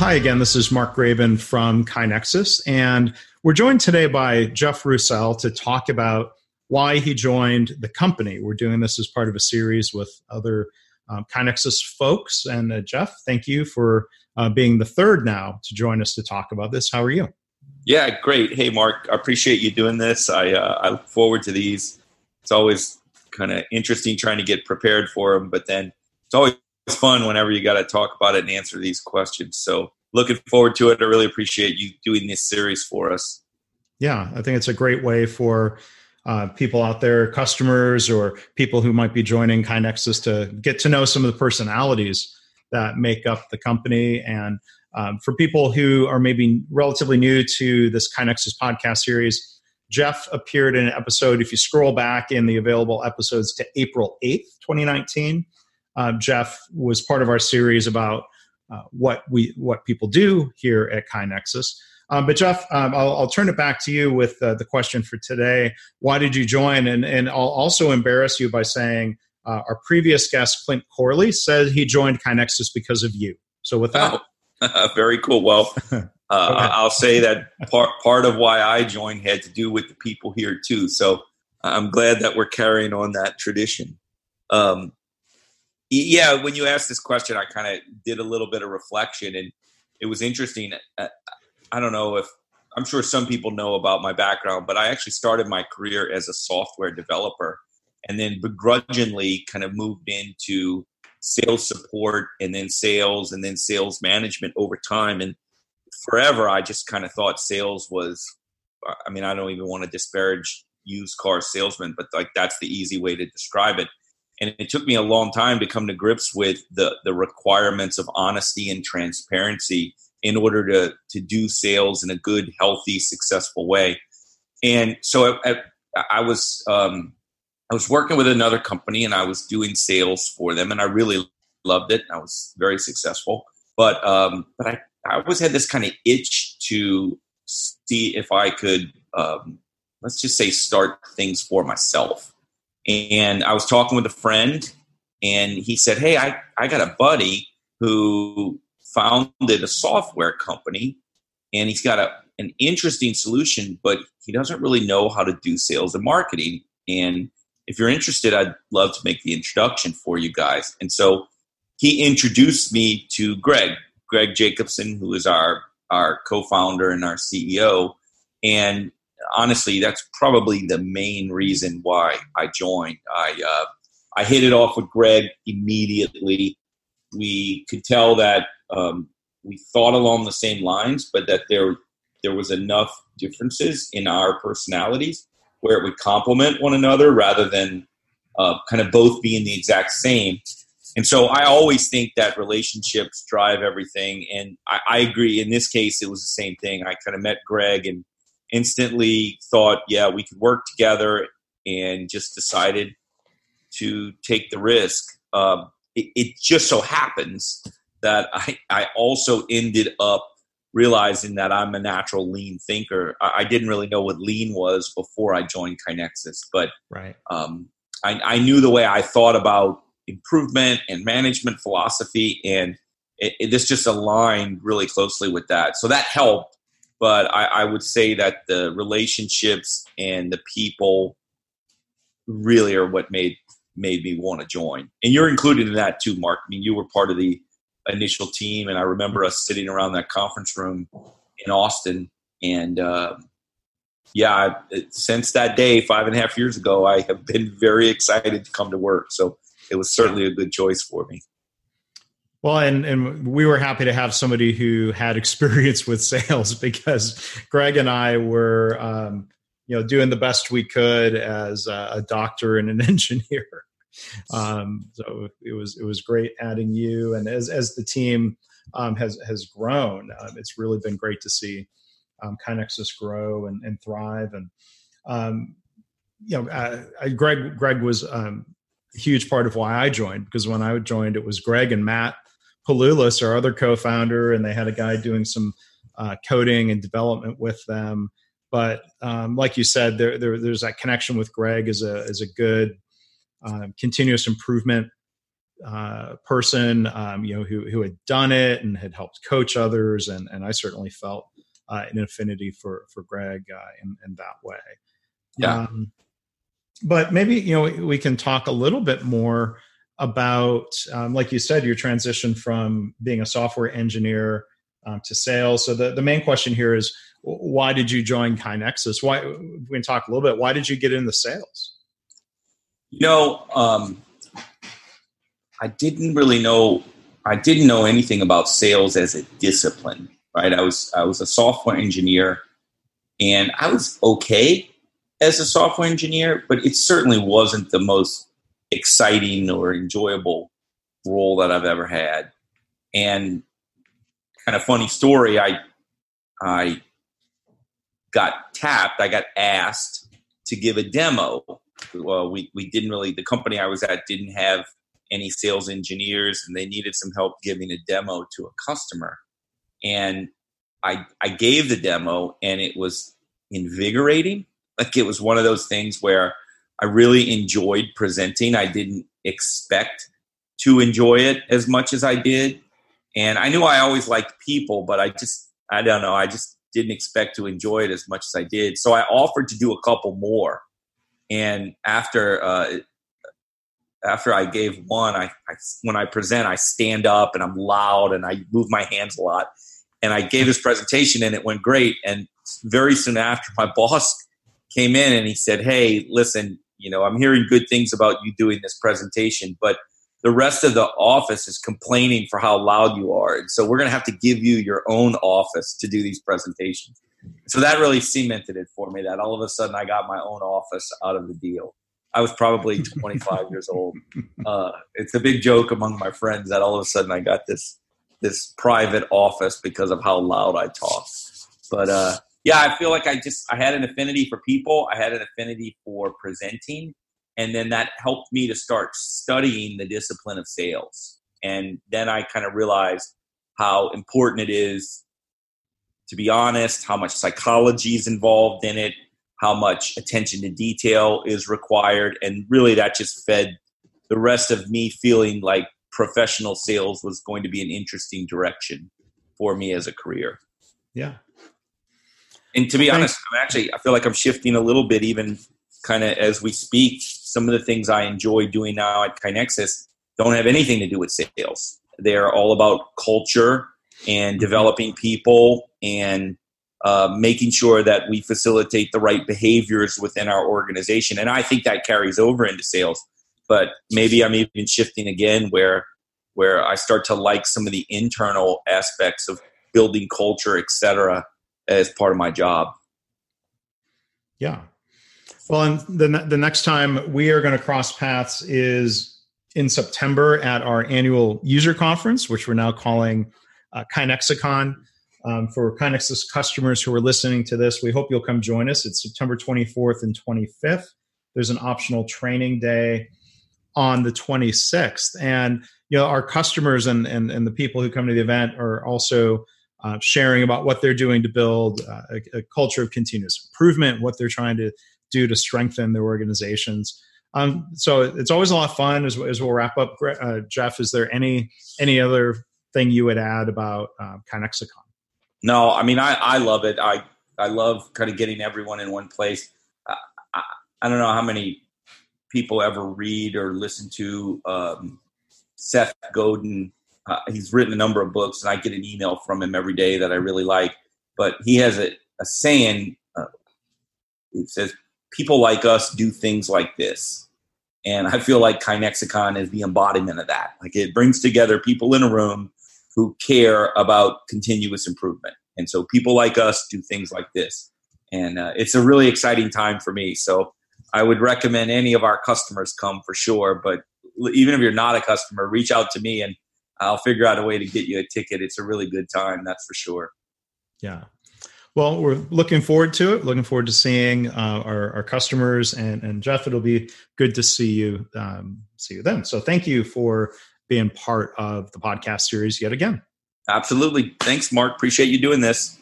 hi again. This is Mark Graban from KaiNexus, and we're joined today by Jeff Roussel to talk about why he joined the company. We're doing this as part of a series with other um, KaiNexus folks. And uh, Jeff, thank you for uh, being the third now to join us to talk about this. How are you? Yeah, great. Hey, Mark, I appreciate you doing this. I, uh, I look forward to these. It's always kind of interesting trying to get prepared for them, but then it's always fun whenever you got to talk about it and answer these questions. So looking forward to it. I really appreciate you doing this series for us. Yeah, I think it's a great way for uh, people out there, customers or people who might be joining KaiNexus to get to know some of the personalities that make up the company. And um, for people who are maybe relatively new to this KaiNexus podcast series, Jeff appeared in an episode. If you scroll back in the available episodes to April 8th, 2019, uh, Jeff was part of our series about uh, what we what people do here at KaiNexus. Um, but Jeff, um, I'll, I'll, turn it back to you with uh, the question for today. Why did you join? And, and I'll also embarrass you by saying uh, our previous guest, Clint Corley, said he joined KaiNexus because of you. So with that, oh, very cool. Well, uh, I'll say that part part of why I joined had to do with the people here too. So I'm glad that we're carrying on that tradition. Um, yeah, when you asked this question, I kind of did a little bit of reflection, and it was interesting. Uh, I don't know if I'm sure some people know about my background, but I actually started my career as a software developer and then begrudgingly kind of moved into sales support and then sales and then sales management over time. And forever, I just kind of thought sales was, I mean, I don't even want to disparage used car salesmen, but like that's the easy way to describe it. And it took me a long time to come to grips with the, the requirements of honesty and transparency in order to to do sales in a good, healthy, successful way. And so I, I, I was um, I was working with another company and I was doing sales for them, and I really loved it. I was very successful, but um, but I I always had this kind of itch to see if I could um, let's just say start things for myself. And I was talking with a friend, and he said, "Hey, I I got a buddy who founded a software company and he's got a, an interesting solution, but he doesn't really know how to do sales and marketing. And if you're interested, I'd love to make the introduction for you guys. And so he introduced me to Greg, Greg Jacobson, who is our, our co founder and our CEO. And honestly, that's probably the main reason why I joined. I, uh, I hit it off with Greg immediately. We could tell that um, we thought along the same lines, but that there there was enough differences in our personalities where it would complement one another rather than uh, kind of both being the exact same. And so I always think that relationships drive everything. And I, I agree. In this case, it was the same thing. I kind of met Greg and instantly thought, yeah, we could work together and just decided to take the risk. Um, it, it just so happens that I, I also ended up realizing that I'm a natural lean thinker. I, I didn't really know what lean was before I joined KaiNexus, but right. um, I, I, knew the way I thought about improvement and management philosophy, and it, it, this just aligned really closely with that. So that helped, but I, I would say that the relationships and the people really are what made made me want to join. And you're included in that too, Mark. I mean, you were part of the initial team, and I remember us sitting around that conference room in Austin, and uh, yeah, since that day, five and a half years ago, I have been very excited to come to work. So it was certainly a good choice for me. Well, and, and we were happy to have somebody who had experience with sales because Greg and I were, um, you know, doing the best we could as a, doctor and an engineer. Um, so it was it was great adding you, and as as the team um, has has grown, um, it's really been great to see um, KaiNexus grow and, and thrive. And um, you know, uh, Greg Greg was um, huge part of why I joined because when I joined, it was Greg and Matt Palulis, our other co-founder, and they had a guy doing some uh, coding and development with them. But um, like you said, there, there, there's that connection with Greg as a as a good um, continuous improvement uh, person, um, you know, who who had done it and had helped coach others, and and I certainly felt uh, an affinity for for Greg uh, in, in that way. Yeah. But maybe you know we can talk a little bit more about, um, like you said, your transition from being a software engineer um, to sales. So the the main question here is, why did you join KaiNexus? Why we can talk a little bit. Why did you get into sales? You know, um, I didn't really know. I didn't know anything about sales as a discipline right? I was I was a software engineer, and I was okay as a software engineer, but it certainly wasn't the most exciting or enjoyable role that I've ever had. And kind of funny story, I I got tapped, I got asked to give a demo. Well, we, we didn't really the company I was at didn't have any sales engineers and they needed some help giving a demo to a customer and I I gave the demo and it was invigorating. Like it was one of those things where I really enjoyed presenting. I didn't expect to enjoy it as much as I did. And I knew I always liked people, but I just I don't know, I just didn't expect to enjoy it as much as I did. So I offered to do a couple more. And after uh, after I gave one, I, I, when I present, I stand up and I'm loud and I move my hands a lot and I gave this presentation and it went great. And very soon after, my boss came in and he said, Hey, listen, you know, I'm hearing good things about you doing this presentation, but the rest of the office is complaining for how loud you are. And so we're going to have to give you your own office to do these presentations. So that really cemented it for me that all of a sudden I got my own office out of the deal. I was probably 25 years old. Uh, it's a big joke among my friends that all of a sudden I got this this private office because of how loud I talk. But uh, yeah, I feel like I just I had an affinity for people. I had an affinity for presenting, and then that helped me to start studying the discipline of sales. And then I kind of realized how important it is to be honest, how much psychology is involved in it, how much attention to detail is required, and really that just fed the rest of me feeling like professional sales was going to be an interesting direction for me as a career. Yeah. And to be Thanks. honest, I'm actually I feel like I'm shifting a little bit even kind of as we speak. Some of the things I enjoy doing now at KaiNexus don't have anything to do with sales. They're all about culture and mm-hmm. developing people and uh, making sure that we facilitate the right behaviors within our organization. And I think that carries over into sales but maybe I'm even shifting again where where I start to like some of the internal aspects of building culture, et cetera, as part of my job. Yeah. Well, and the the next time we are going to cross paths is in September at our annual user conference, which we're now calling uh, KaiNexicon. Um, for KaiNexus customers who are listening to this, we hope you'll come join us. It's September 24th and 25th. There's an optional training day on the 26th. And you know, our customers and and, and the people who come to the event are also uh, sharing about what they're doing to build uh, a, a, culture of continuous improvement, what they're trying to do to strengthen their organizations. Um, so it's always a lot of fun. As, as we'll wrap up, uh, Jeff, is there any any other thing you would add about uh, KaiNexicon? No, I mean I, I love it. I I love kind of getting everyone in one place. I, I don't know how many people ever read or listen to um, Seth Godin. Uh, he's written a number of books, and I get an email from him every day that I really like. But he has a, a saying. Uh, it says, "People like us do things like this," and I feel like KaiNexicon is the embodiment of that. Like it brings together people in a room who care about continuous improvement, and so people like us do things like this, and uh, it's a really exciting time for me. So I would recommend any of our customers come for sure. But even if you're not a customer, reach out to me and I'll figure out a way to get you a ticket. It's a really good time, that's for sure. Yeah. Well, we're looking forward to it. Looking forward to seeing uh, our, our customers and, and Jeff. It'll be good to see you um, see you then. So thank you for being part of the podcast series yet again. Absolutely. Thanks, Mark. Appreciate you doing this.